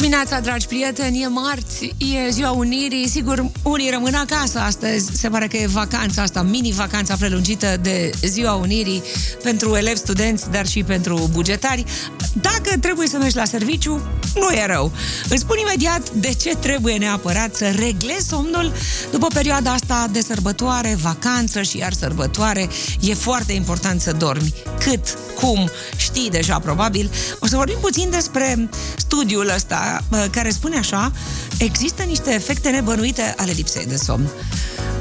dimineața, dragi prieteni, e marți, e ziua Unirii, sigur, unii rămân acasă astăzi, se pare că e vacanța asta, mini-vacanța prelungită de ziua Unirii pentru elevi, studenți, dar și pentru bugetari. Dacă trebuie să mergi la serviciu, nu e rău. Îți spun imediat de ce trebuie neapărat să reglezi somnul după perioada asta de sărbătoare, vacanță și iar sărbătoare. E foarte important să dormi. Cât, cum, știi deja probabil. O să vorbim puțin despre studiul ăsta care spune așa, există niște efecte nebănuite ale lipsei de somn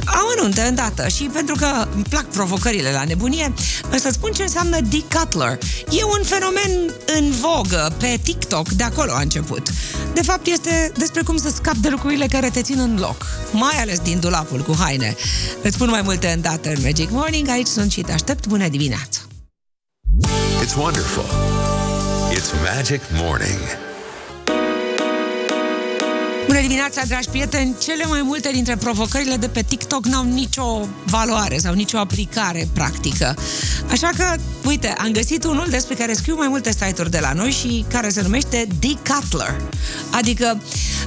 amănunte îndată și pentru că îmi plac provocările la nebunie, să spun ce înseamnă decutler. E un fenomen în vogă pe TikTok, de acolo a început. De fapt, este despre cum să scapi de lucrurile care te țin în loc, mai ales din dulapul cu haine. Îți spun mai multe îndată în Magic Morning, aici sunt și te aștept. Bună dimineața! It's wonderful. It's Magic Morning. Bună dimineața, dragi prieteni! Cele mai multe dintre provocările de pe TikTok n-au nicio valoare sau nicio aplicare practică. Așa că, uite, am găsit unul despre care scriu mai multe site-uri de la noi și care se numește Decutler. Adică,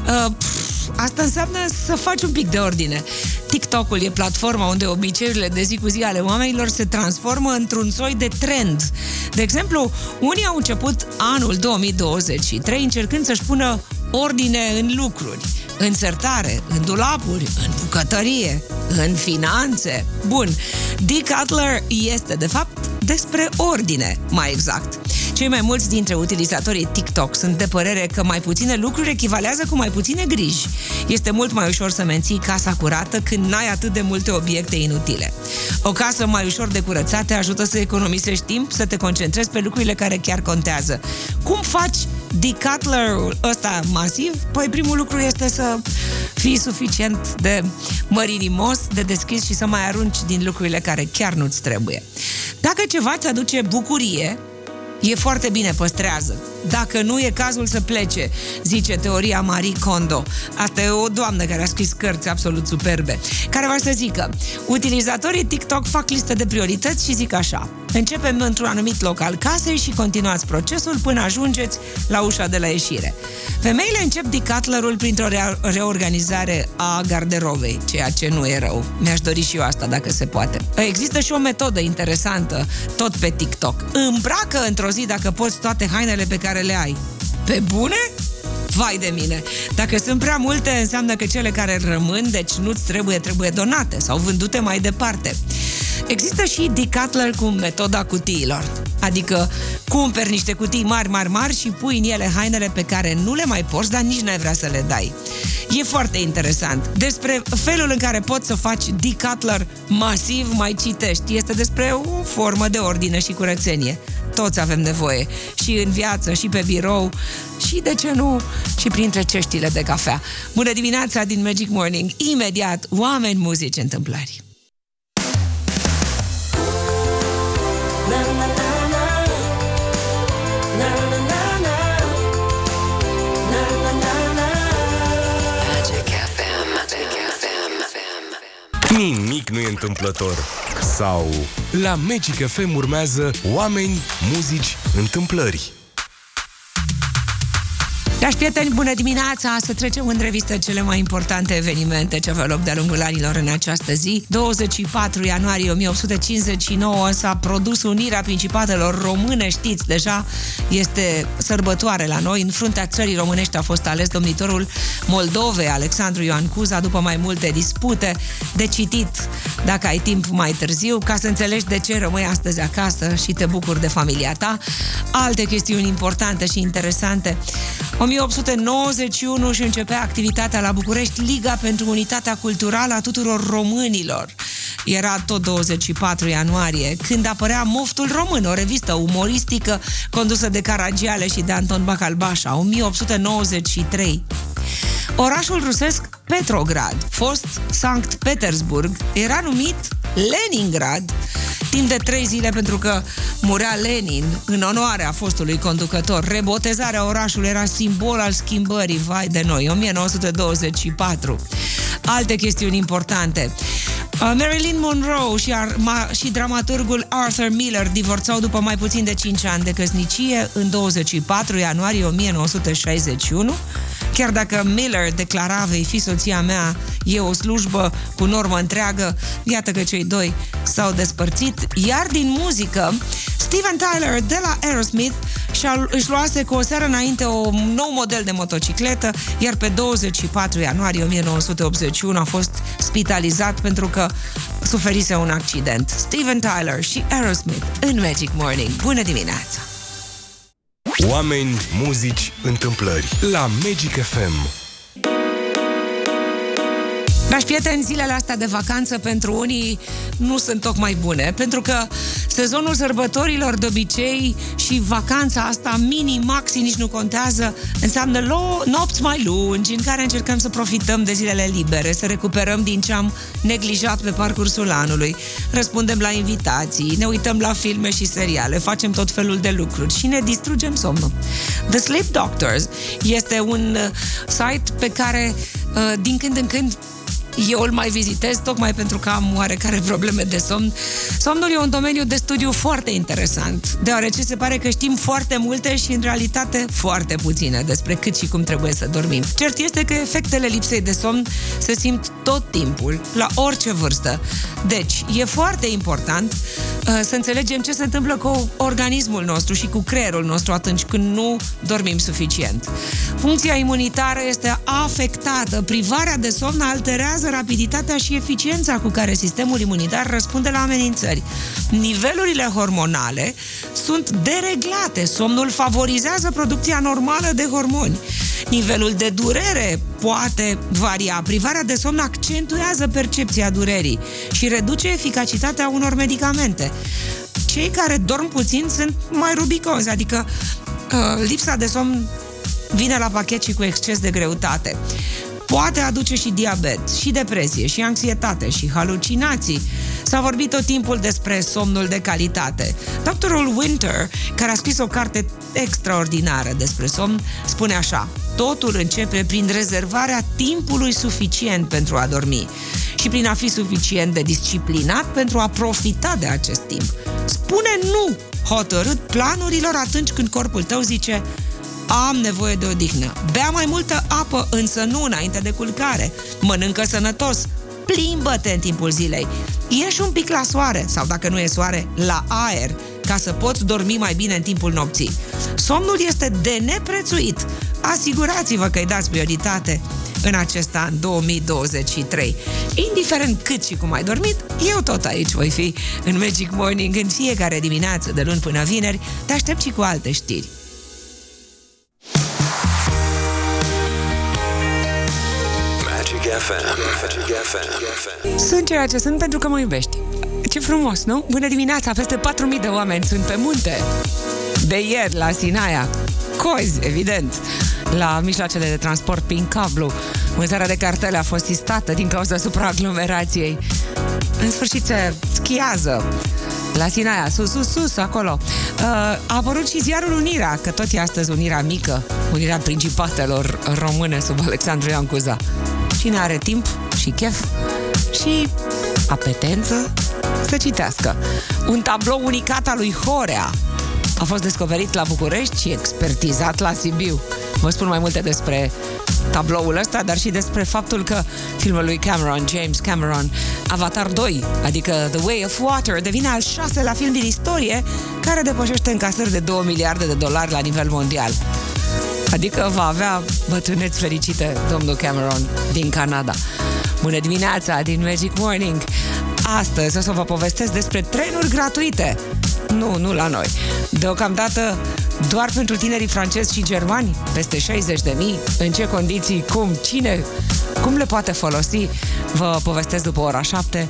uh, pf, asta înseamnă să faci un pic de ordine. TikTok-ul e platforma unde obiceiurile de zi cu zi ale oamenilor se transformă într-un soi de trend. De exemplu, unii au început anul 2023 încercând să-și pună ordine în lucruri, în sertare, în dulapuri, în bucătărie, în finanțe. Bun, Decutler este, de fapt, despre ordine, mai exact. Cei mai mulți dintre utilizatorii TikTok sunt de părere că mai puține lucruri echivalează cu mai puține griji. Este mult mai ușor să menții casa curată când n-ai atât de multe obiecte inutile. O casă mai ușor de curățat te ajută să economisești timp, să te concentrezi pe lucrurile care chiar contează. Cum faci decutler-ul ăsta masiv? Păi primul lucru este să fii suficient de mărinimos, de deschis și să mai arunci din lucrurile care chiar nu-ți trebuie. Dacă ceva ți aduce bucurie, e foarte bine, păstrează. Dacă nu e cazul să plece, zice teoria Marie Kondo. Asta e o doamnă care a scris cărți absolut superbe, care va să zică, utilizatorii TikTok fac listă de priorități și zic așa, începem într-un anumit loc al casei și continuați procesul până ajungeți la ușa de la ieșire. Femeile încep decutlerul printr-o reorganizare a garderobei, ceea ce nu e rău. Mi-aș dori și eu asta, dacă se poate. Există și o metodă interesantă, tot pe TikTok. Îmbracă într-o zi, dacă poți, toate hainele pe care le ai. Pe bune? Vai de mine! Dacă sunt prea multe, înseamnă că cele care rămân, deci nu-ți trebuie, trebuie donate sau vândute mai departe. Există și decutler cu metoda cutiilor. Adică cumperi niște cutii mari, mari, mari și pui în ele hainele pe care nu le mai porți, dar nici n-ai vrea să le dai. E foarte interesant. Despre felul în care poți să faci decutler masiv mai citești. Este despre o formă de ordine și curățenie. Toți avem nevoie. Și în viață, și pe birou, și, de ce nu, și printre ceștile de cafea. Bună dimineața din Magic Morning! Imediat, oameni, muzici, întâmplări. Nimic nu e întâmplător. Sau la Magic FM urmează oameni, muzici, întâmplări. Dragi prieteni, bună dimineața! Să trecem în revistă cele mai importante evenimente ce aveau loc de-a lungul anilor în această zi. 24 ianuarie 1859 s-a produs unirea Principatelor Române, știți, deja este sărbătoare la noi. În fruntea țării românești a fost ales domnitorul Moldovei, Alexandru Ioan Cuza, după mai multe dispute, de citit, dacă ai timp mai târziu, ca să înțelegi de ce rămâi astăzi acasă și te bucuri de familia ta. Alte chestiuni importante și interesante. 1891 și începea activitatea la București Liga pentru Unitatea Culturală a tuturor românilor. Era tot 24 ianuarie, când apărea Moftul Român, o revistă umoristică condusă de Caragiale și de Anton Bacalbașa, 1893. Orașul rusesc Petrograd, fost Sankt Petersburg, era numit Leningrad timp de trei zile pentru că murea Lenin în onoarea fostului conducător. Rebotezarea orașului era simbol al schimbării, vai de noi, 1924. Alte chestiuni importante. Uh, Marilyn Monroe și, ar, ma, și dramaturgul Arthur Miller divorțau după mai puțin de 5 ani de căsnicie în 24 ianuarie 1961 Chiar dacă Miller declara vei fi soția mea, e o slujbă cu normă întreagă, iată că cei doi s-au despărțit. Iar din muzică, Steven Tyler de la Aerosmith și-a, își luase cu o seară înainte un nou model de motocicletă, iar pe 24 ianuarie 1981 a fost spitalizat pentru că suferise un accident. Steven Tyler și Aerosmith în Magic Morning. Bună dimineața! Oameni, muzici, întâmplări la Magic FM. Dragi prieteni, zilele astea de vacanță pentru unii nu sunt tocmai bune, pentru că sezonul sărbătorilor de obicei și vacanța asta mini-maxi nici nu contează, înseamnă lo- nopți mai lungi în care încercăm să profităm de zilele libere, să recuperăm din ce am neglijat pe parcursul anului, răspundem la invitații, ne uităm la filme și seriale, facem tot felul de lucruri și ne distrugem somnul. The Sleep Doctors este un uh, site pe care uh, din când în când eu îl mai vizitez tocmai pentru că am oarecare probleme de somn. Somnul e un domeniu de studiu foarte interesant, deoarece se pare că știm foarte multe și în realitate foarte puține despre cât și cum trebuie să dormim. Cert este că efectele lipsei de somn se simt tot timpul, la orice vârstă. Deci, e foarte important uh, să înțelegem ce se întâmplă cu organismul nostru și cu creierul nostru atunci când nu dormim suficient. Funcția imunitară este afectată, privarea de somn alterează rapiditatea și eficiența cu care sistemul imunitar răspunde la amenințări. Nivelurile hormonale sunt dereglate, somnul favorizează producția normală de hormoni. Nivelul de durere poate varia. Privarea de somn accentuează percepția durerii și reduce eficacitatea unor medicamente. Cei care dorm puțin sunt mai rubicozi, adică uh, lipsa de somn vine la pachet și cu exces de greutate. Poate aduce și diabet, și depresie, și anxietate, și halucinații. S-a vorbit tot timpul despre somnul de calitate. Doctorul Winter, care a scris o carte extraordinară despre somn, spune așa Totul începe prin rezervarea timpului suficient pentru a dormi și prin a fi suficient de disciplinat pentru a profita de acest timp. Spune nu hotărât planurilor atunci când corpul tău zice am nevoie de odihnă. Bea mai multă apă, însă nu înainte de culcare. Mănâncă sănătos. Plimbă-te în timpul zilei. Ieși un pic la soare, sau dacă nu e soare, la aer, ca să poți dormi mai bine în timpul nopții. Somnul este de neprețuit. Asigurați-vă că îi dați prioritate în acest an 2023. Indiferent cât și cum ai dormit, eu tot aici voi fi în Magic Morning în fiecare dimineață de luni până vineri, te aștept și cu alte știri. FM. Magic FM. Sunt ceea ce sunt pentru că mă iubești. Ce frumos, nu? Bună dimineața! Peste 4.000 de oameni sunt pe munte. De ieri, la Sinaia. Cozi, evident. La mijloacele de transport prin cablu. Vânzarea de cartele a fost istată din cauza supraaglomerației. În sfârșit se schiază la Sinaia, sus, sus, sus, acolo. Uh, a apărut și ziarul Unirea, că tot e astăzi Unirea mică, Unirea Principatelor Române sub Alexandru Ioan Cuza. Cine are timp și chef și apetență să citească. Un tablou unicat al lui Horea a fost descoperit la București și expertizat la Sibiu. Vă spun mai multe despre tabloul ăsta, dar și despre faptul că filmul lui Cameron, James Cameron, Avatar 2, adică The Way of Water, devine al șaselea film din istorie care depășește încasări de 2 miliarde de dolari la nivel mondial. Adică va avea bătrâneți fericite domnul Cameron din Canada. Bună dimineața din Magic Morning! Astăzi o să vă povestesc despre trenuri gratuite. Nu, nu la noi. Deocamdată doar pentru tinerii francezi și germani, peste 60 de mii, în ce condiții, cum, cine, cum le poate folosi, vă povestesc după ora 7.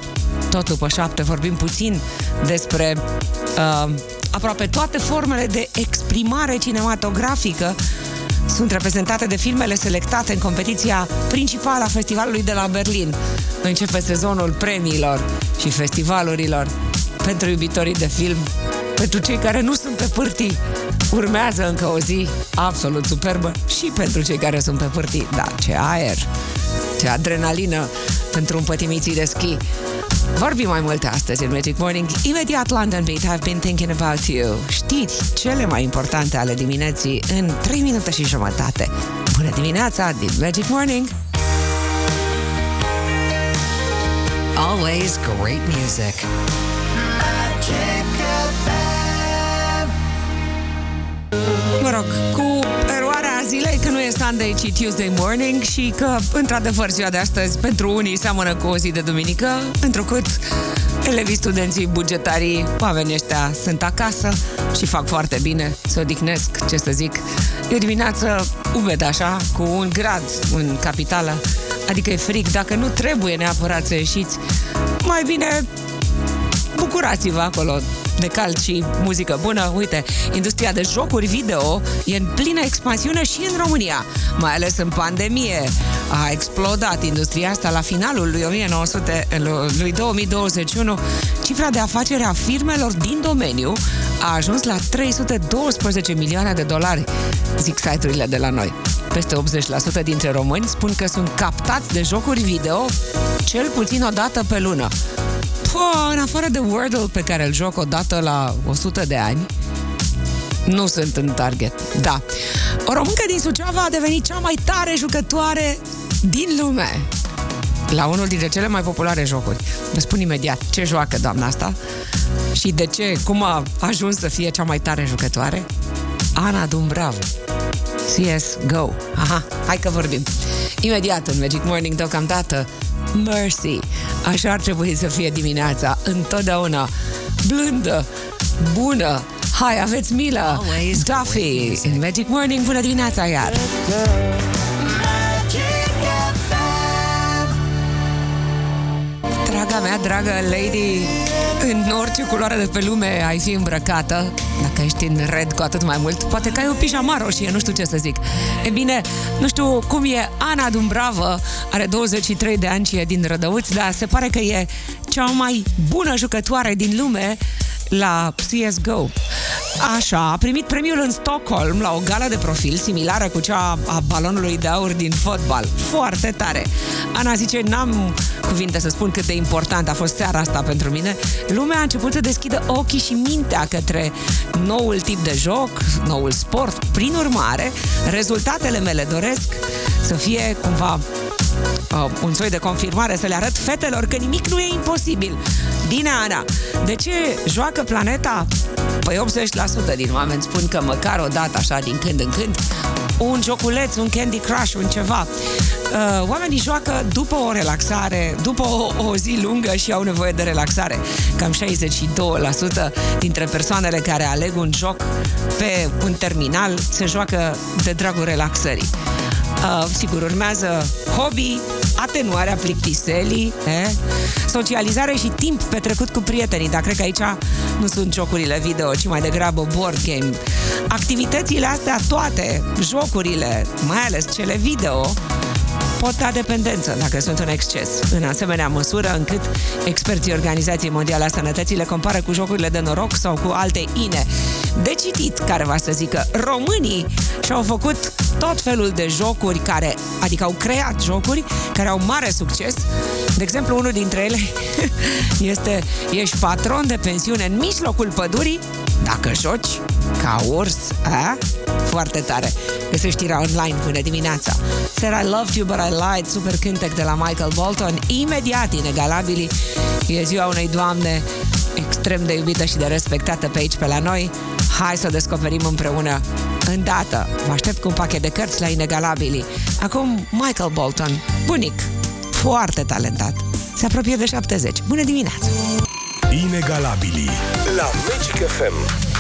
Tot după 7 vorbim puțin despre uh, aproape toate formele de exprimare cinematografică sunt reprezentate de filmele selectate în competiția principală a festivalului de la Berlin. Începe sezonul premiilor și festivalurilor pentru iubitorii de film, pentru cei care nu sunt pe pârtii. Urmează încă o zi absolut superbă și pentru cei care sunt pe pârtii. Da, ce aer, ce adrenalină pentru un pătimiții de schi. Vorbim mai multe astăzi în Magic Morning. Imediat London Beat, I've been thinking about you. Știri cele mai importante ale dimineții în 3 minute și jumătate. Bună dimineața din Magic Morning! Always great music. Mă rog, cu Sunday, ci Tuesday morning și că, într-adevăr, ziua de astăzi pentru unii seamănă cu o zi de duminică, întrucât elevii, studenții, bugetarii, oamenii ăștia sunt acasă și fac foarte bine, se odihnesc, ce să zic. E o dimineață umedă așa, cu un grad în capitală, adică e fric, dacă nu trebuie neapărat să ieșiți, mai bine bucurați-vă acolo de cald și muzică bună. Uite, industria de jocuri video e în plină expansiune și în România, mai ales în pandemie. A explodat industria asta la finalul lui 1900, lui 2021. Cifra de afacere a firmelor din domeniu a ajuns la 312 milioane de dolari, zic site-urile de la noi. Peste 80% dintre români spun că sunt captați de jocuri video cel puțin o dată pe lună. Pă, în afară de Wordle pe care îl joc o dată la 100 de ani, nu sunt în target. Da. O româncă din Suceava a devenit cea mai tare jucătoare din lume la unul dintre cele mai populare jocuri. Vă spun imediat ce joacă doamna asta și de ce, cum a ajuns să fie cea mai tare jucătoare. Ana Dumbravu. CSGO. Aha, hai că vorbim. Imediat în Magic Morning deocamdată Mercy. Așa ar trebui să fie dimineața, întotdeauna. Blândă, bună, hai, aveți milă! Duffy, în Magic Morning, bună dimineața iar! Draga mea, dragă lady, în orice culoare de pe lume ai fi îmbrăcată, dacă ești în red cu atât mai mult, poate că ai o pijama roșie, nu știu ce să zic. E bine, nu știu cum e Ana Dumbravă, are 23 de ani și e din Rădăuți, dar se pare că e cea mai bună jucătoare din lume la CSGO. Așa, a primit premiul în Stockholm la o gală de profil similară cu cea a balonului de aur din fotbal. Foarte tare. Ana zice, n-am cuvinte să spun cât de important a fost seara asta pentru mine. Lumea a început să deschidă ochii și mintea către noul tip de joc, noul sport. Prin urmare, rezultatele mele doresc să fie cumva uh, un soi de confirmare, să le arăt fetelor că nimic nu e imposibil. Bine, Ana, de ce joacă planeta? Păi 80% din oameni spun că măcar o dată, așa, din când în când, un joculeț, un Candy Crush, un ceva. Uh, oamenii joacă după o relaxare, după o, o zi lungă și au nevoie de relaxare. Cam 62% dintre persoanele care aleg un joc pe un terminal se joacă de dragul relaxării. Uh, sigur, urmează hobby, atenuarea plictiselii, eh? socializare și timp petrecut cu prietenii, dar cred că aici nu sunt jocurile video, ci mai degrabă board game. Activitățile astea toate, jocurile, mai ales cele video, pot da dependență dacă sunt în exces, în asemenea măsură încât experții Organizației Mondiale a Sănătății le compară cu jocurile de noroc sau cu alte ine. De citit, care va să zică, românii și-au făcut tot felul de jocuri care, adică au creat jocuri care au mare succes. De exemplu, unul dintre ele este ești patron de pensiune în mijlocul pădurii dacă joci ca urs, a? Foarte tare. Găsești știrea online până dimineața. Said I loved you, but I lied, super cântec de la Michael Bolton. Imediat inegalabili. E ziua unei doamne extrem de iubită și de respectată pe aici, pe la noi. Hai să o descoperim împreună. Îndată, vă aștept cu un pachet de cărți la Inegalabili. Acum, Michael Bolton, bunic, foarte talentat. Se apropie de 70. Bună dimineața! Inegalabili la Magic FM.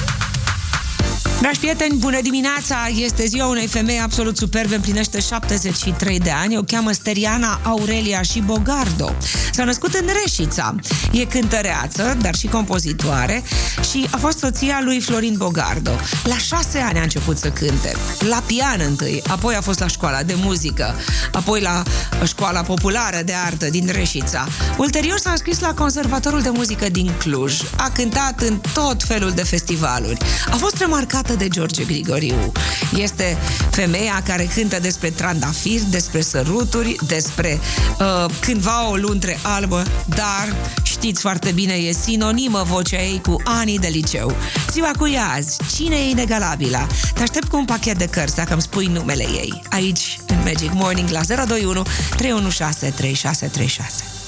Dragi prieteni, bună dimineața! Este ziua unei femei absolut superbe, împlinește 73 de ani. O cheamă Steriana Aurelia și Bogardo. S-a născut în Reșița. E cântăreață, dar și compozitoare și a fost soția lui Florin Bogardo. La șase ani a început să cânte. La pian întâi, apoi a fost la școala de muzică, apoi la școala populară de artă din Reșița. Ulterior s-a înscris la Conservatorul de Muzică din Cluj. A cântat în tot felul de festivaluri. A fost remarcată cântată de George Grigoriu. Este femeia care cântă despre trandafiri, despre săruturi, despre uh, cândva o luntre albă, dar știți foarte bine, e sinonimă vocea ei cu anii de liceu. Ziua cu ea azi, cine e inegalabila? Te aștept cu un pachet de cărți dacă îmi spui numele ei. Aici, în Magic Morning, la 021 316 3636.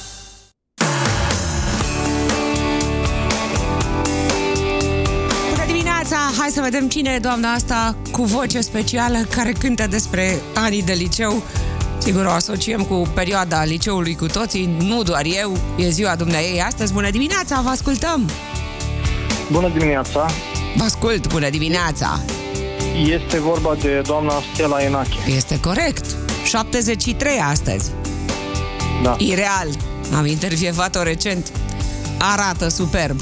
Hai să vedem cine e doamna asta cu voce specială care cântă despre anii de liceu. Sigur, o asociem cu perioada liceului cu toții, nu doar eu, e ziua dumneai astăzi. Bună dimineața, vă ascultăm! Bună dimineața! Vă ascult, bună dimineața! Este vorba de doamna Stella Enache. Este corect. 73 astăzi. Da. Ireal. Am intervievat-o recent. Arată superb.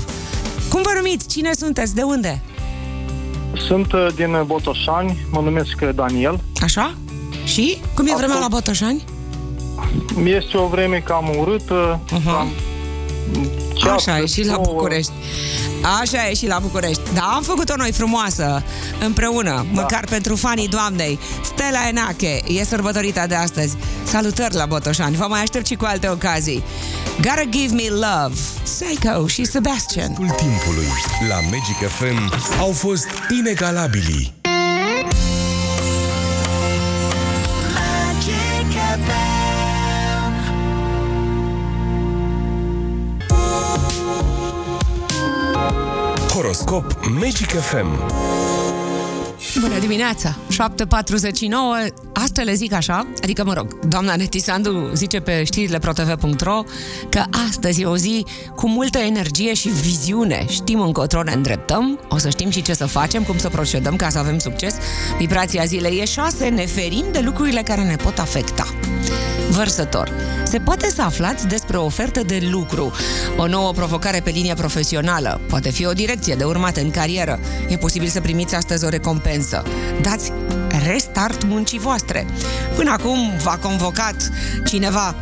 Cum vă numiți? Cine sunteți? De unde? Sunt uh, din Botoșani, mă numesc uh, Daniel. Așa? Și? Cum e Acum- vremea la Botoșani? Este o vreme cam urâtă, Aha. cam Așa e și la plouă. București. Așa e și la București. Da, am făcut-o noi frumoasă, împreună, da. măcar pentru fanii doamnei. Stella Enache e sărbătorită de astăzi. Salutări la Botoșani, vă mai aștept și cu alte ocazii. Gotta Give Me Love, Psycho și Sebastian. Tul timpului la Magic FM au fost inegalabili. Horoscop Magic FM Bună dimineața! 7.49, astăzi le zic așa, adică mă rog, doamna Netisandu zice pe știrile protv.ro că astăzi e o zi cu multă energie și viziune. Știm încotro ne îndreptăm, o să știm și ce să facem, cum să procedăm ca să avem succes. Vibrația zilei e 6, ne ferim de lucrurile care ne pot afecta. Vărsător. Se poate să aflați despre o ofertă de lucru, o nouă provocare pe linie profesională, poate fi o direcție de urmat în carieră. E posibil să primiți astăzi o recompensă. Dați restart muncii voastre. Până acum v-a convocat cineva.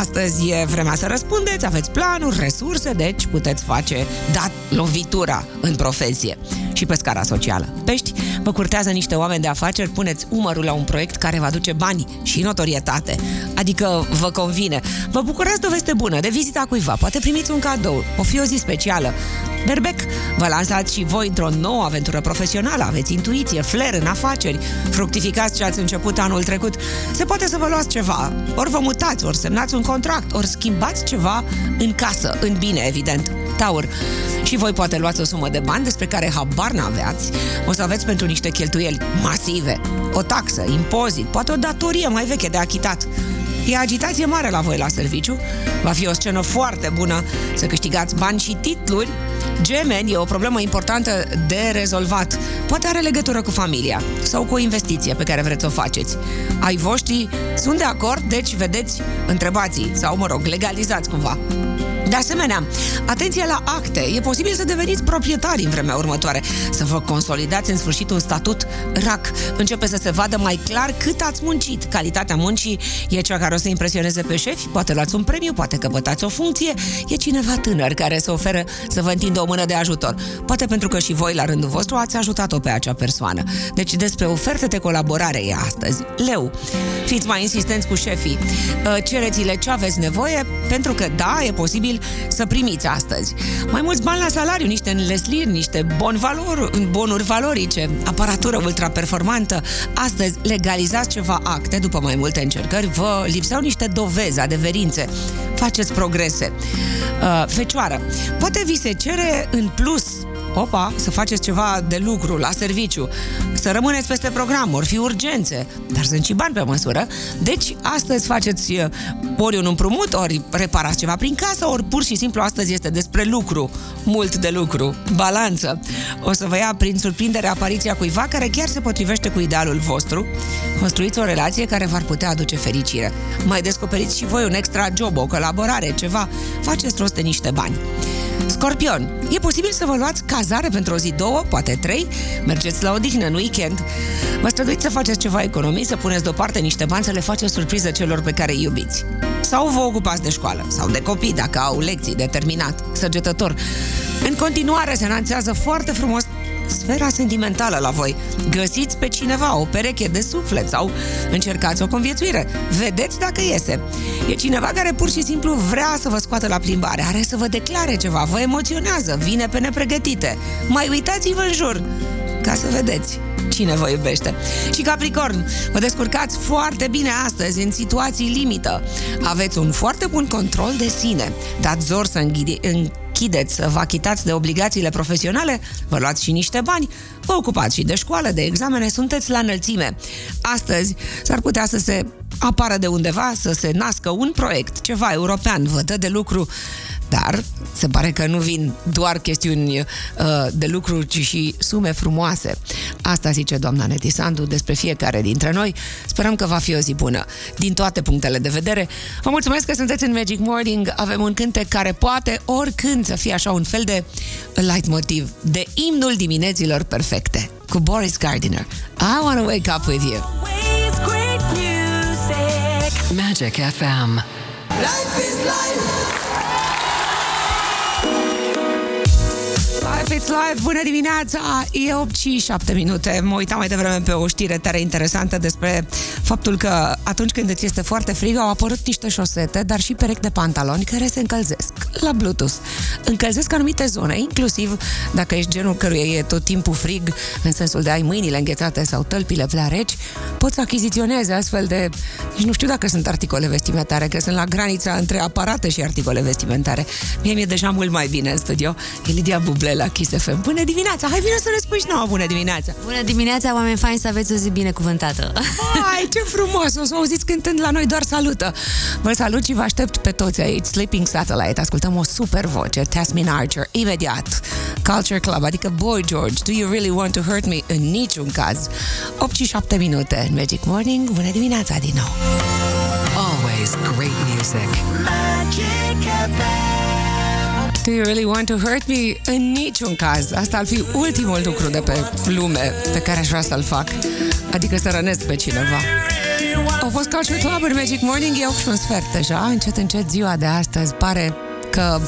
Astăzi e vremea să răspundeți, aveți planuri, resurse, deci puteți face dat lovitura în profesie și pe scara socială. Pești, vă curtează niște oameni de afaceri, puneți umărul la un proiect care vă aduce bani și notorietate. Adică vă convine. Vă bucurați de o veste bună, de vizita cuiva, poate primiți un cadou, o fi o zi specială. Berbec, vă lansați și voi într-o nouă aventură profesională, aveți intuiție, flair în afaceri, fructificați ce ați început anul trecut. Se poate să vă luați ceva, ori vă mutați, ori semnați un contract, ori schimbați ceva în casă, în bine, evident. Taur, și voi poate luați o sumă de bani despre care habar n-aveați, o să aveți pentru niște cheltuieli masive, o taxă, impozit, poate o datorie mai veche de achitat. E agitație mare la voi la serviciu, va fi o scenă foarte bună să câștigați bani și titluri. Gemeni e o problemă importantă de rezolvat. Poate are legătură cu familia sau cu o investiție pe care vreți să o faceți. Ai voștri sunt de acord, deci vedeți, întrebați sau, mă rog, legalizați cumva. De asemenea, atenție la acte. E posibil să deveniți proprietari în vremea următoare, să vă consolidați în sfârșit un statut RAC. Începe să se vadă mai clar cât ați muncit. Calitatea muncii e cea care o să impresioneze pe șefi, poate luați un premiu, poate căpătați o funcție, e cineva tânăr care se oferă să vă întindă o mână de ajutor. Poate pentru că și voi, la rândul vostru, ați ajutat-o pe acea persoană. Deci despre oferte de colaborare e astăzi. Leu, fiți mai insistenți cu șefii. Uh, Cereți-le ce aveți nevoie, pentru că, da, e posibil să primiți astăzi. Mai mulți bani la salariu, niște înlesliri, niște bon valor, bonuri valorice, aparatură ultraperformantă. Astăzi legalizați ceva acte după mai multe încercări, vă lipseau niște dovezi, adeverințe. Faceți progrese. Uh, Fecioară, poate vi se cere în plus Opa, să faceți ceva de lucru, la serviciu, să rămâneți peste program, ori fi urgențe, dar sunt și bani pe măsură. Deci, astăzi faceți uh, ori un împrumut, ori reparați ceva prin casă, ori pur și simplu astăzi este despre lucru, mult de lucru, balanță. O să vă ia prin surprindere apariția cuiva care chiar se potrivește cu idealul vostru. Construiți o relație care v-ar putea aduce fericire. Mai descoperiți și voi un extra job, o colaborare, ceva. Faceți rost de niște bani. Scorpion, e posibil să vă luați cazare pentru o zi, două, poate trei, mergeți la odihnă în weekend, vă străduiți să faceți ceva economii, să puneți deoparte niște bani, să le faceți surpriză celor pe care îi iubiți. Sau vă ocupați de școală, sau de copii, dacă au lecții de terminat, săgetător. În continuare se anunțează foarte frumos sfera sentimentală la voi. Găsiți pe cineva o pereche de suflet sau încercați o conviețuire. Vedeți dacă iese. E cineva care pur și simplu vrea să vă scoată la plimbare, are să vă declare ceva, vă emoționează, vine pe nepregătite. Mai uitați-vă în jur ca să vedeți cine vă iubește. Și Capricorn, vă descurcați foarte bine astăzi în situații limită. Aveți un foarte bun control de sine. Dați zor să înghide, închideți, să vă achitați de obligațiile profesionale, vă luați și niște bani, vă ocupați și de școală, de examene, sunteți la înălțime. Astăzi s-ar putea să se apară de undeva, să se nască un proiect, ceva european, vă dă de lucru dar se pare că nu vin doar chestiuni uh, de lucru, ci și sume frumoase. Asta zice doamna Netisandu despre fiecare dintre noi. Sperăm că va fi o zi bună din toate punctele de vedere. Vă mulțumesc că sunteți în Magic Morning. Avem un cântec care poate oricând să fie așa un fel de light motiv, de imnul dimineților perfecte cu Boris Gardiner. I want to wake up with you. Magic FM. Life is life. It's Live, bună dimineața! E 8 și 7 minute. Mă uitam mai devreme pe o știre tare interesantă despre faptul că atunci când îți este foarte frig au apărut niște șosete, dar și perechi de pantaloni care se încălzesc la Bluetooth. Încălzesc anumite zone, inclusiv dacă ești genul căruia e tot timpul frig, în sensul de ai mâinile înghețate sau tălpile prea reci, poți să achiziționezi astfel de... Nici nu știu dacă sunt articole vestimentare, că sunt la granița între aparate și articole vestimentare. Mie mi-e deja mult mai bine în studio. E Lidia Buble la Kiss FM. Bună dimineața! Hai, vină să ne spui și nouă bună dimineața! Bună dimineața, oameni faini, să aveți o zi binecuvântată! Hai, ce frumos! O să auziți cântând la noi doar salută! Vă salut și vă aștept pe toți aici. Sleeping Satellite. Ascultăm o super voce. Tasmin Archer. Imediat. Culture Club, adică Boy George. Do you really want to hurt me? În niciun caz. 8 și 7 minute. Magic Morning. Bună dimineața din nou! Always great music. Magic FM. Do you really want to hurt me? În niciun caz. Asta ar fi ultimul lucru de pe lume pe care aș vrea să-l fac. Adică să rănesc pe cineva. Au fost Culture Club în Magic Morning, e 8 și un sfert deja. Încet, încet ziua de astăzi pare că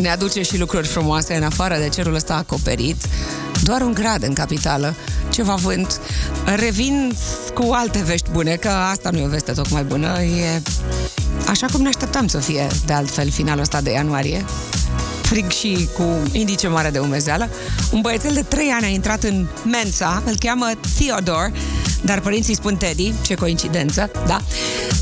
ne aduce și lucruri frumoase în afară de cerul ăsta acoperit. Doar un grad în capitală, ceva vânt. Revin cu alte vești bune, că asta nu e o veste tocmai bună. E așa cum ne așteptam să fie, de altfel, finalul ăsta de ianuarie frig și cu indice mare de umezeală. Un băiețel de 3 ani a intrat în Mensa, îl cheamă Theodore, dar părinții spun Teddy, ce coincidență, da?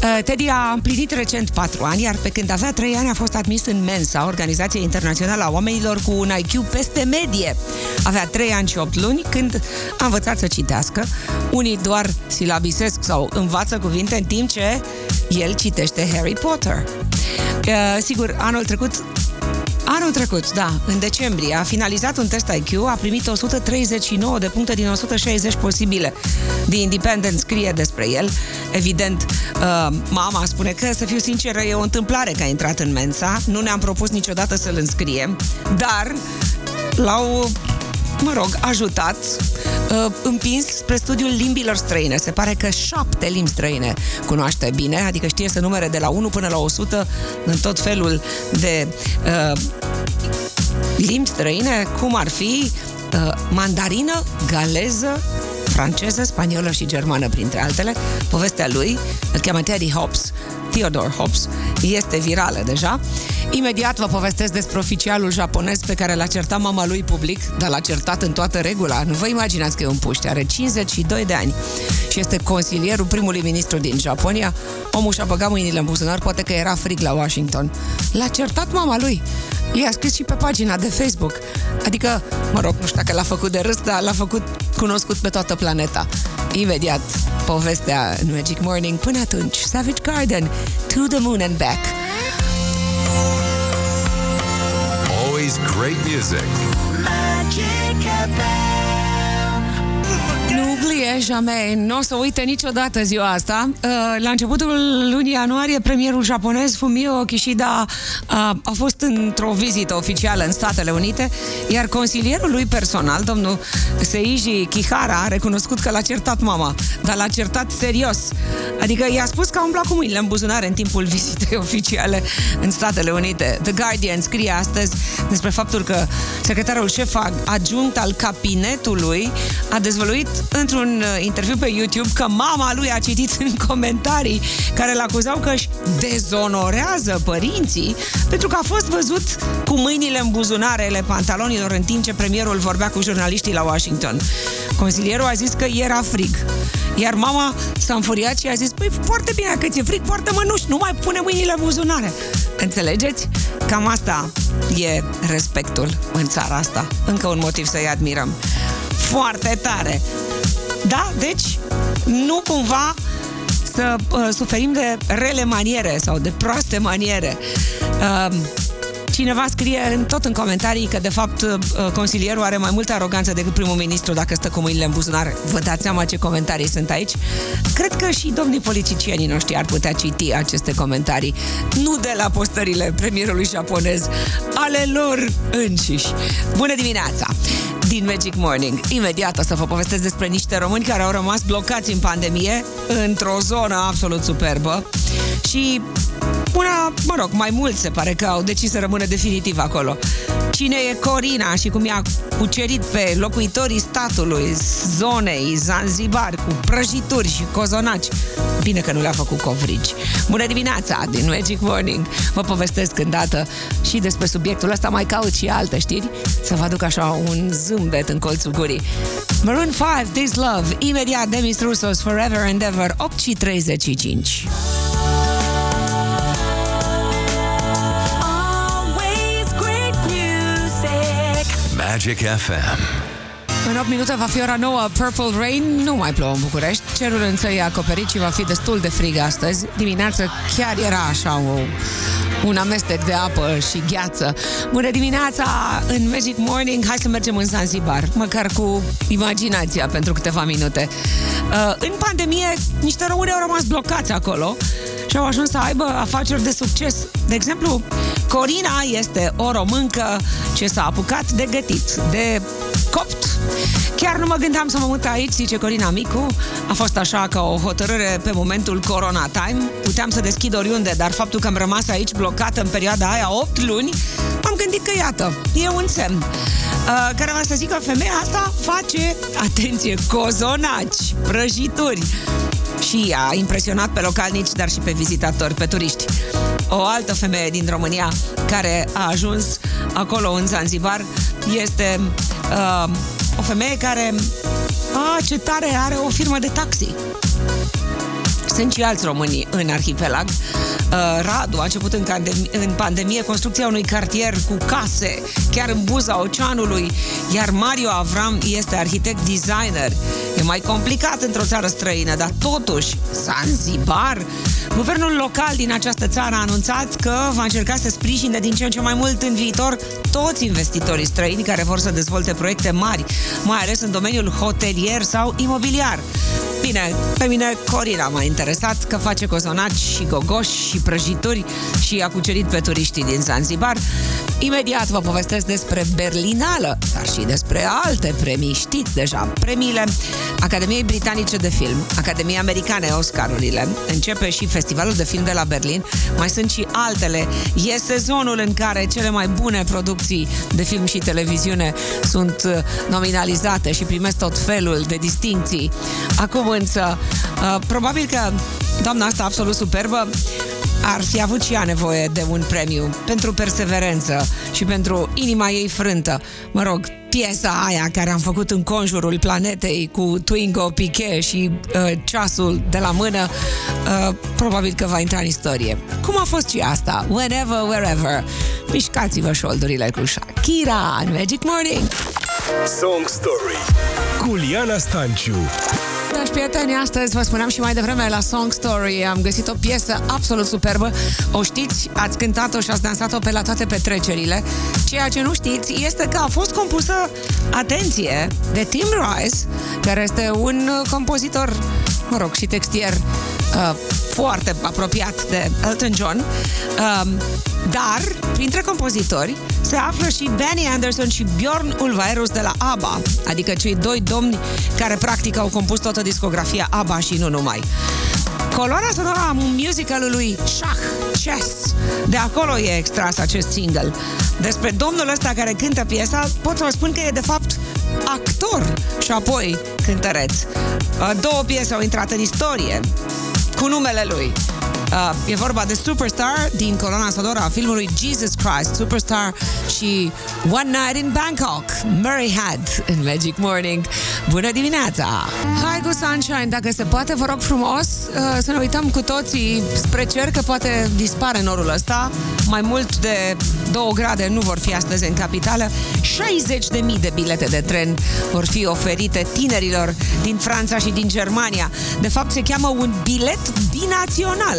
Uh, Teddy a împlinit recent 4 ani, iar pe când avea 3 ani a fost admis în Mensa, Organizația Internațională a Oamenilor cu un IQ peste medie. Avea 3 ani și 8 luni când a învățat să citească. Unii doar silabisesc sau învață cuvinte în timp ce el citește Harry Potter. Uh, sigur, anul trecut Anul trecut, da, în decembrie, a finalizat un test IQ, a primit 139 de puncte din 160 posibile. The Independent scrie despre el. Evident, uh, mama spune că, să fiu sinceră, e o întâmplare că a intrat în Mensa. Nu ne-am propus niciodată să-l înscriem, dar l-au mă rog, ajutat, uh, împins spre studiul limbilor străine. Se pare că șapte limbi străine cunoaște bine, adică știe să numere de la 1 până la 100 în tot felul de uh, limbi străine, cum ar fi uh, mandarină, galeză, franceză, spaniolă și germană, printre altele. Povestea lui, îl cheamă Teddy Hobbs, Theodore Hobbs, este virală deja. Imediat vă povestesc despre oficialul japonez pe care l-a certat mama lui public, dar l-a certat în toată regula. Nu vă imaginați că e un puște, are 52 de ani și este consilierul primului ministru din Japonia. Omul și-a băgat mâinile în buzunar, poate că era frig la Washington. L-a certat mama lui. I-a scris și pe pagina de Facebook. Adică, mă rog, nu știu dacă l-a făcut de râs, dar l-a făcut cunoscut pe toată planeta. Imediat, povestea în Magic Morning. Până atunci, Savage Garden, To the Moon and Back. Always great music. Magic FM. Oubliez jamais, nu o să uite niciodată ziua asta. Uh, La începutul lunii ianuarie, premierul japonez Fumio Kishida a, a fost într-o vizită oficială în Statele Unite, iar consilierul lui personal, domnul Seiji Kihara, a recunoscut că l-a certat mama, dar l-a certat serios. Adică i-a spus că a umblat cu mâinile în buzunare în timpul vizitei oficiale în Statele Unite. The Guardian scrie astăzi despre faptul că secretarul șef adjunct al cabinetului a dezvăluit într-un uh, interviu pe YouTube că mama lui a citit în comentarii care îl acuzau că își dezonorează părinții pentru că a fost văzut cu mâinile în buzunarele pantalonilor în timp ce premierul vorbea cu jurnaliștii la Washington. Consilierul a zis că era frig. Iar mama s-a înfuriat și a zis, păi foarte bine, că ți-e frig, foarte mănuși, nu mai pune mâinile în buzunare. Înțelegeți? Cam asta e respectul în țara asta. Încă un motiv să-i admirăm. Foarte tare! Da, deci, nu cumva să uh, suferim de rele maniere sau de proaste maniere. Uh, Cineva scrie în, tot în comentarii că, de fapt, uh, consilierul are mai multă aroganță decât primul ministru dacă stă cu mâinile în buzunar. Vă dați seama ce comentarii sunt aici? Cred că și domnii politicienii noștri ar putea citi aceste comentarii. Nu de la postările premierului japonez, ale lor înșiși. Bună dimineața! din Magic Morning. Imediat o să vă povestesc despre niște români care au rămas blocați în pandemie într-o zonă absolut superbă și una, mă rog, mai mulți se pare că au decis să rămână definitiv acolo. Cine e Corina și cum i-a cucerit pe locuitorii statului, zonei, Zanzibar, cu prăjituri și cozonaci. Bine că nu le-a făcut covrigi. Bună dimineața din Magic Morning! Vă povestesc îndată și despre subiectul ăsta, mai caut și alte știri, să vă aduc așa un zâmbet în colțul gurii. Maroon 5, This Love, imediat Demis Russos, Forever and Ever, 8 și 35. Magic FM. În 8 minute va fi ora nouă Purple Rain, nu mai plouă în București, cerul însă e acoperit și va fi destul de frig astăzi. Dimineața chiar era așa o, un amestec de apă și gheață. Bună dimineața în Magic Morning, hai să mergem în Zanzibar, măcar cu imaginația pentru câteva minute. Uh, în pandemie, niște români au rămas blocați acolo și au ajuns să aibă afaceri de succes. De exemplu, Corina este o româncă ce s-a apucat de gătit, de copt. Chiar nu mă gândeam să mă mut aici, zice Corina Micu. A fost așa ca o hotărâre pe momentul Corona Time. Puteam să deschid oriunde, dar faptul că am rămas aici blocată în perioada aia 8 luni, m-am gândit că iată, e un semn. Uh, care va să zic că femeia asta face, atenție, cozonaci, prăjituri și a impresionat pe localnici, dar și pe vizitatori, pe turiști. O altă femeie din România care a ajuns acolo în Zanzibar este uh, o femeie care, a, ce tare, are o firmă de taxi. Sunt și alți români în arhipelag. Uh, Radu a început în, pandemie, în pandemie construcția unui cartier cu case, chiar în buza oceanului, iar Mario Avram este arhitect designer. E mai complicat într-o țară străină, dar totuși, Zanzibar, guvernul local din această țară a anunțat că va încerca să sprijine din ce în ce mai mult în viitor toți investitorii străini care vor să dezvolte proiecte mari, mai ales în domeniul hotelier sau imobiliar. Bine, pe mine Corina m-a interesat că face cozonaci și gogoși și prăjituri și a cucerit pe turiștii din Zanzibar. Imediat vă povestesc despre Berlinală, dar și despre alte premii. Știți deja, premiile Academiei Britanice de Film, Academia Americane Oscarurile. Începe și Festivalul de Film de la Berlin. Mai sunt și altele. E sezonul în care cele mai bune producții de film și televiziune sunt uh, nominalizate și primesc tot felul de distinții. Acum însă, uh, probabil că doamna asta absolut superbă ar fi avut și ea nevoie de un premiu pentru perseverență și pentru inima ei frântă. Mă rog, piesa aia care am făcut în conjurul planetei cu Twingo Piquet și uh, ceasul de la mână, uh, probabil că va intra în istorie. Cum a fost și asta? Whenever, wherever. Mișcați-vă șoldurile cu Shakira în Magic Morning. Song Story cu Liana Stanciu dragi prieteni, astăzi vă spuneam și mai devreme la Song Story Am găsit o piesă absolut superbă. O știți, ați cântat-o și ați dansat-o pe la toate petrecerile. Ceea ce nu știți este că a fost compusă, atenție, de Tim Rice Care este un uh, compozitor, mă rog, și textier uh, foarte apropiat de Elton John uh, Dar, printre compozitori, se află și Benny Anderson și Bjorn Ulvaeus de la ABBA Adică cei doi domni care practic au compus toată discografia ABBA și nu numai Coloana sonoră a musicalului Schach, Chess. De acolo e extras acest single. Despre domnul ăsta care cântă piesa, pot să vă spun că e de fapt actor și apoi cântăreț. Uh, Două piese au intrat în istorie cu numele lui. Uh, e vorba de Superstar din coloana sonoră a filmului Jesus Christ, Superstar și One Night in Bangkok, Murray Had în Magic Morning. Bună dimineața! Hai cu Sunshine, dacă se poate, vă rog frumos uh, să ne uităm cu toții spre cer, că poate dispare norul ăsta. Mai mult de 2 grade nu vor fi astăzi în capitală. 60.000 de bilete de tren vor fi oferite tinerilor din Franța și din Germania. De fapt, se cheamă un bilet binațional.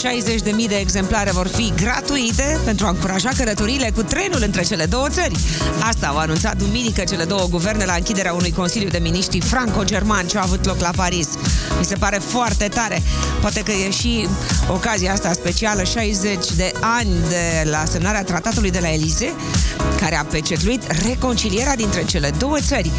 60.000 de exemplare vor fi gratuite pentru a încuraja călătorile cu trenul între cele două țări. Asta au anunțat duminică cele două guverne la închiderea unui Consiliu de Miniștri franco-german ce a avut loc la Paris. Mi se pare foarte tare. Poate că e și ocazia asta specială, 60 de ani de la semnarea tratatului de la Elize, care a pecetluit reconcilierea dintre cele două țări.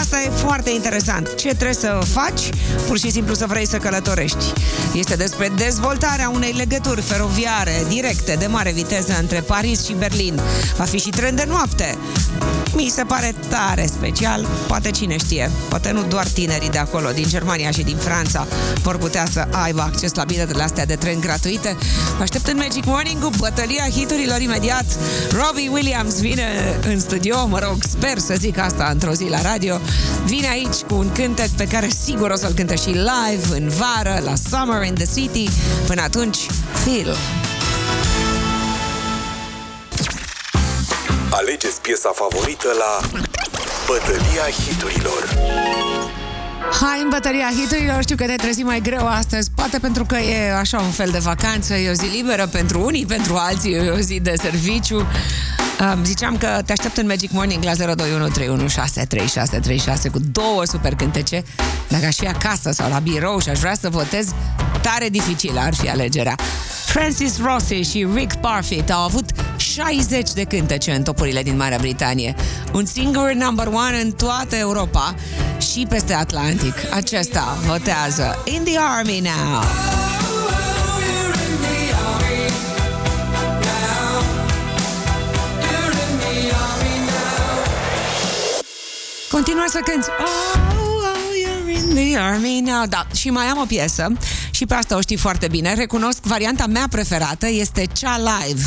Asta e foarte interesant. Ce trebuie să faci? Pur și simplu să vrei să călătorești. Este despre dezvoltarea unei legături feroviare directe de mare viteză între Paris și Berlin. Va fi și tren de noapte. Mi se pare tare special. Poate cine știe. Poate nu doar tinerii de acolo, din Germania și din Franța, vor putea să aibă acces la biletele astea de tren gratuite. Vă aștept în Magic Morning cu bătălia hiturilor imediat. Robbie Williams vine în studio, mă rog, sper să zic asta într-o zi la radio. Vine aici cu un cântec pe care sigur o să-l cânte și live în vară, la Summer in the City. Până atunci, feel. Alegeți piesa favorită la Bătălia hiturilor. Hai în bătălia hiturilor, știu că te trezi mai greu astăzi, poate pentru că e așa un fel de vacanță, e o zi liberă pentru unii, pentru alții e o zi de serviciu. Um, ziceam că te aștept în Magic Morning la 021 cu două super cântece. Dacă aș fi acasă sau la birou și aș vrea să votez, tare dificilă ar fi alegerea. Francis Rossi și Rick Parfitt au avut 60 de cântece în topurile din Marea Britanie. Un singur number one în toată Europa și peste Atlantic. Acesta votează In the Army Now. Continuă să cânti. Oh, oh, you're in the army now. Da, și mai am o piesă și pe asta o știi foarte bine. Recunosc, varianta mea preferată este cea live.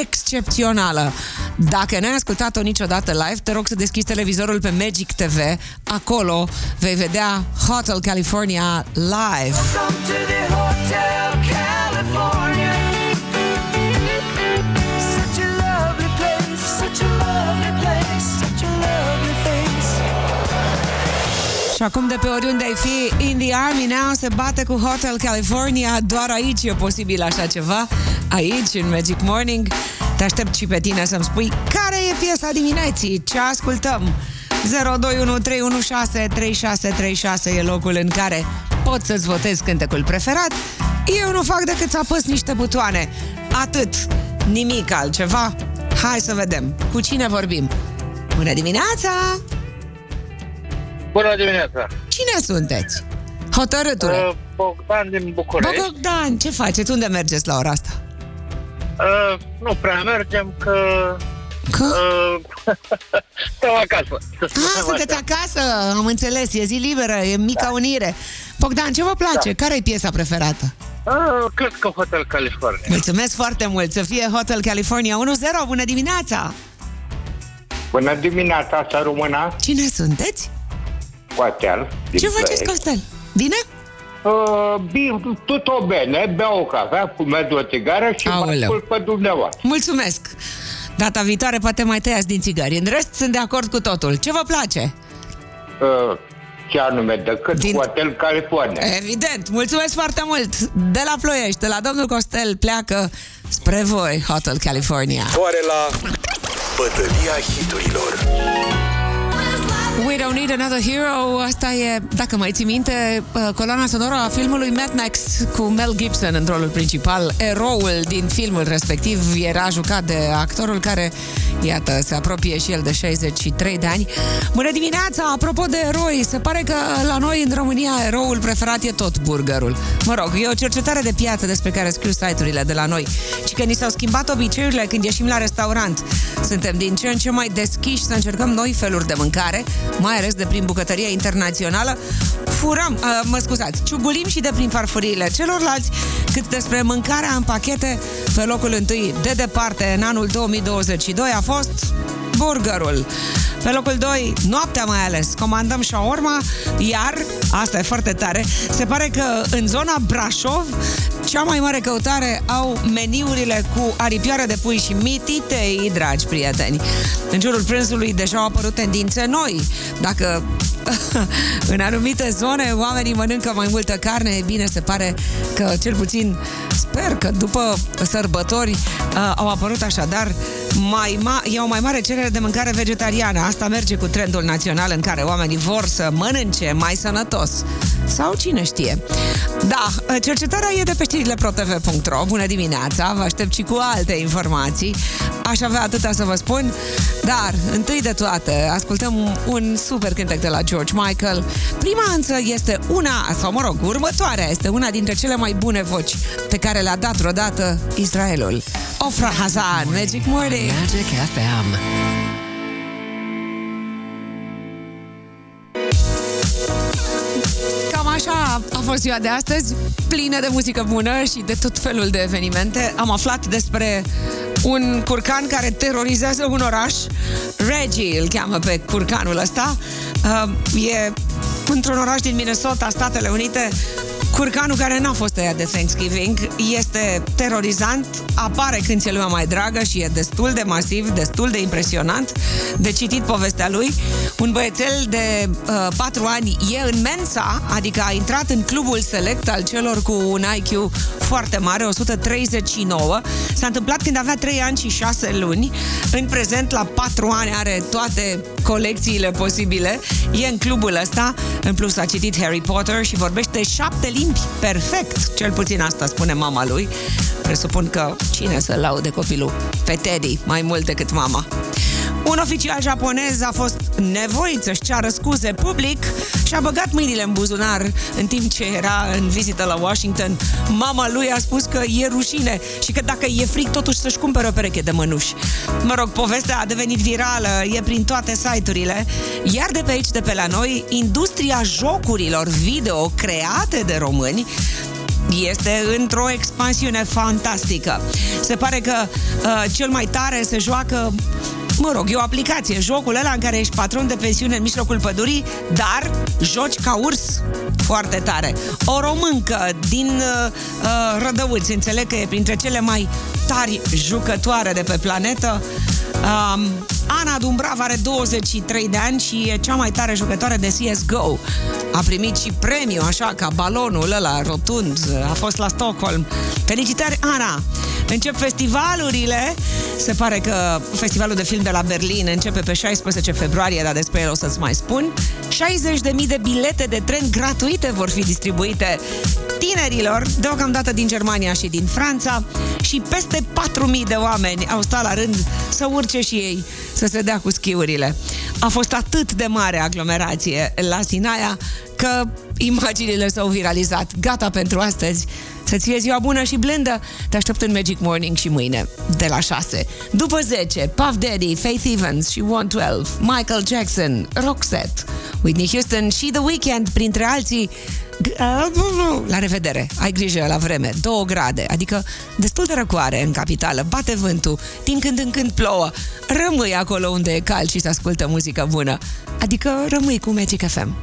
Excepțională. Dacă n-ai ascultat-o niciodată live, te rog să deschizi televizorul pe Magic TV. Acolo vei vedea Hotel California live. Și acum de pe oriunde ai fi, In the Army Now se bate cu Hotel California. Doar aici e posibil așa ceva. Aici, în Magic Morning. Te aștept și pe tine să-mi spui care e piesa dimineții, ce ascultăm. 02131636636 e locul în care poți să-ți votezi cântecul preferat. Eu nu fac decât să apăs niște butoane. Atât. Nimic altceva. Hai să vedem. Cu cine vorbim? Bună dimineața! Bună dimineața! Cine sunteți? Hotărâtule. Uh, Bogdan din București. Bă, Bogdan, ce faceți? Unde mergeți la ora asta? Uh, nu prea mergem că... Că? Uh, stau acasă. să Ah, spunem sunteți așa. acasă, am înțeles, e zi liberă, e mica unire. Bogdan, ce vă place? Care e piesa preferată? Uh, cred că Hotel California. Mulțumesc foarte mult, să fie Hotel California 1-0, bună dimineața! Bună dimineața, să româna, Cine sunteți? Coatel. din Ce faceți, Ploiești. Costel? Bine? Uh, bine, tutto bene, beau o cafea, fumez o țigară și mă Aoleu. ascult pe dumneavoastră. Mulțumesc! Data viitoare poate mai tăiați din țigări. În rest, sunt de acord cu totul. Ce vă place? Uh, ce anume decât Din- Din... Hotel California. Evident, mulțumesc foarte mult! De la Ploiești, de la domnul Costel, pleacă spre voi, Hotel California. Soare la bătălia hiturilor. We don't need another hero. Asta e, dacă mai ții minte, uh, coloana sonoră a filmului Mad Max cu Mel Gibson în rolul principal. Eroul din filmul respectiv era jucat de actorul care, iată, se apropie și el de 63 de ani. Bună dimineața! Apropo de eroi, se pare că la noi în România eroul preferat e tot burgerul. Mă rog, e o cercetare de piață despre care scriu site-urile de la noi. Și că ni s-au schimbat obiceiurile când ieșim la restaurant. Suntem din ce în ce mai deschiși să încercăm noi feluri de mâncare, mai ales de prin bucătăria internațională. Furăm, uh, mă scuzați, ciugulim și de prin farfuriile celorlalți, cât despre mâncarea în pachete, pe locul întâi, de departe, în anul 2022, a fost burgerul. Pe locul 2, noaptea mai ales, comandăm shawarma, iar, asta e foarte tare, se pare că în zona Brașov, cea mai mare căutare au meniurile cu aripioare de pui și mititei, dragi prieteni. În jurul prânzului deja au apărut tendințe noi. Dacă în anumite zone oamenii mănâncă mai multă carne, e bine, se pare că cel puțin sper că după sărbători uh, au apărut așadar mai ma- e o mai mare cerere de mâncare vegetariană. Asta merge cu trendul național în care oamenii vor să mănânce mai sănătos. Sau cine știe. Da, cercetarea e de pe știrile protv.ro. Bună dimineața, vă aștept și cu alte informații. Aș avea atâta să vă spun, dar întâi de toate ascultăm un super cântec de la George Michael. Prima însă este una, sau mă rog, următoarea este una dintre cele mai bune voci pe care le-a dat vreodată Israelul. Ofra Hazan, Magic Morning. Magic FM. A fost ziua de astăzi, plină de muzică bună și de tot felul de evenimente. Am aflat despre un curcan care terorizează un oraș. Reggie îl cheamă pe curcanul ăsta. Uh, e într-un oraș din Minnesota, Statele Unite. Curcanul care n-a fost tăiat de Thanksgiving este terorizant, apare când ți-e lumea mai dragă și e destul de masiv, destul de impresionant de citit povestea lui. Un băiețel de uh, 4 ani e în Mensa, adică a intrat în clubul select al celor cu un IQ foarte mare, 139. S-a întâmplat când avea 3 ani și 6 luni. În prezent, la 4 ani, are toate colecțiile posibile. E în clubul ăsta. În plus, a citit Harry Potter și vorbește șapte limbi perfect. Cel puțin asta spune mama lui. Presupun că cine să laude copilul? Pe Teddy, mai mult decât mama. Un oficial japonez a fost nevoit să-și ceară scuze public și a băgat mâinile în buzunar în timp ce era în vizită la Washington. Mama lui a spus că e rușine și că dacă e fric totuși să-și cumpere o pereche de mănuși. Mă rog, povestea a devenit virală, e prin toate site-urile, iar de pe aici, de pe la noi, industria jocurilor video create de români este într-o expansiune fantastică. Se pare că uh, cel mai tare se joacă Mă rog, e o aplicație, jocul ăla în care ești patron de pensiune în mijlocul pădurii, dar joci ca urs foarte tare. O româncă din uh, uh, Rădăuți, înțeleg că e printre cele mai tari jucătoare de pe planetă. Um, Ana Dumbrav are 23 de ani și e cea mai tare jucătoare de CSGO. A primit și premiu, așa, ca balonul ăla rotund. A fost la Stockholm. Felicitări, Ana! Încep festivalurile. Se pare că festivalul de film de la Berlin începe pe 16 februarie, dar despre el o să-ți mai spun. 60.000 de bilete de tren gratuite vor fi distribuite tinerilor, deocamdată din Germania și din Franța și peste 4.000 de oameni au stat la rând să urce și ei, să se dea cu schiurile. A fost atât de mare aglomerație la Sinaia că imaginile s-au viralizat. Gata pentru astăzi. Să-ți fie ziua bună și blândă. Te aștept în Magic Morning și mâine, de la 6. După 10, Puff Daddy, Faith Evans și 112, Michael Jackson, Roxette, Whitney Houston și The Weeknd, printre alții. La revedere! Ai grijă la vreme. 2 grade, adică destul de răcoare în capitală. Bate vântul, din când în când plouă. Rămâi acolo unde e cald și se ascultă muzică bună. Adică rămâi cu Magic FM.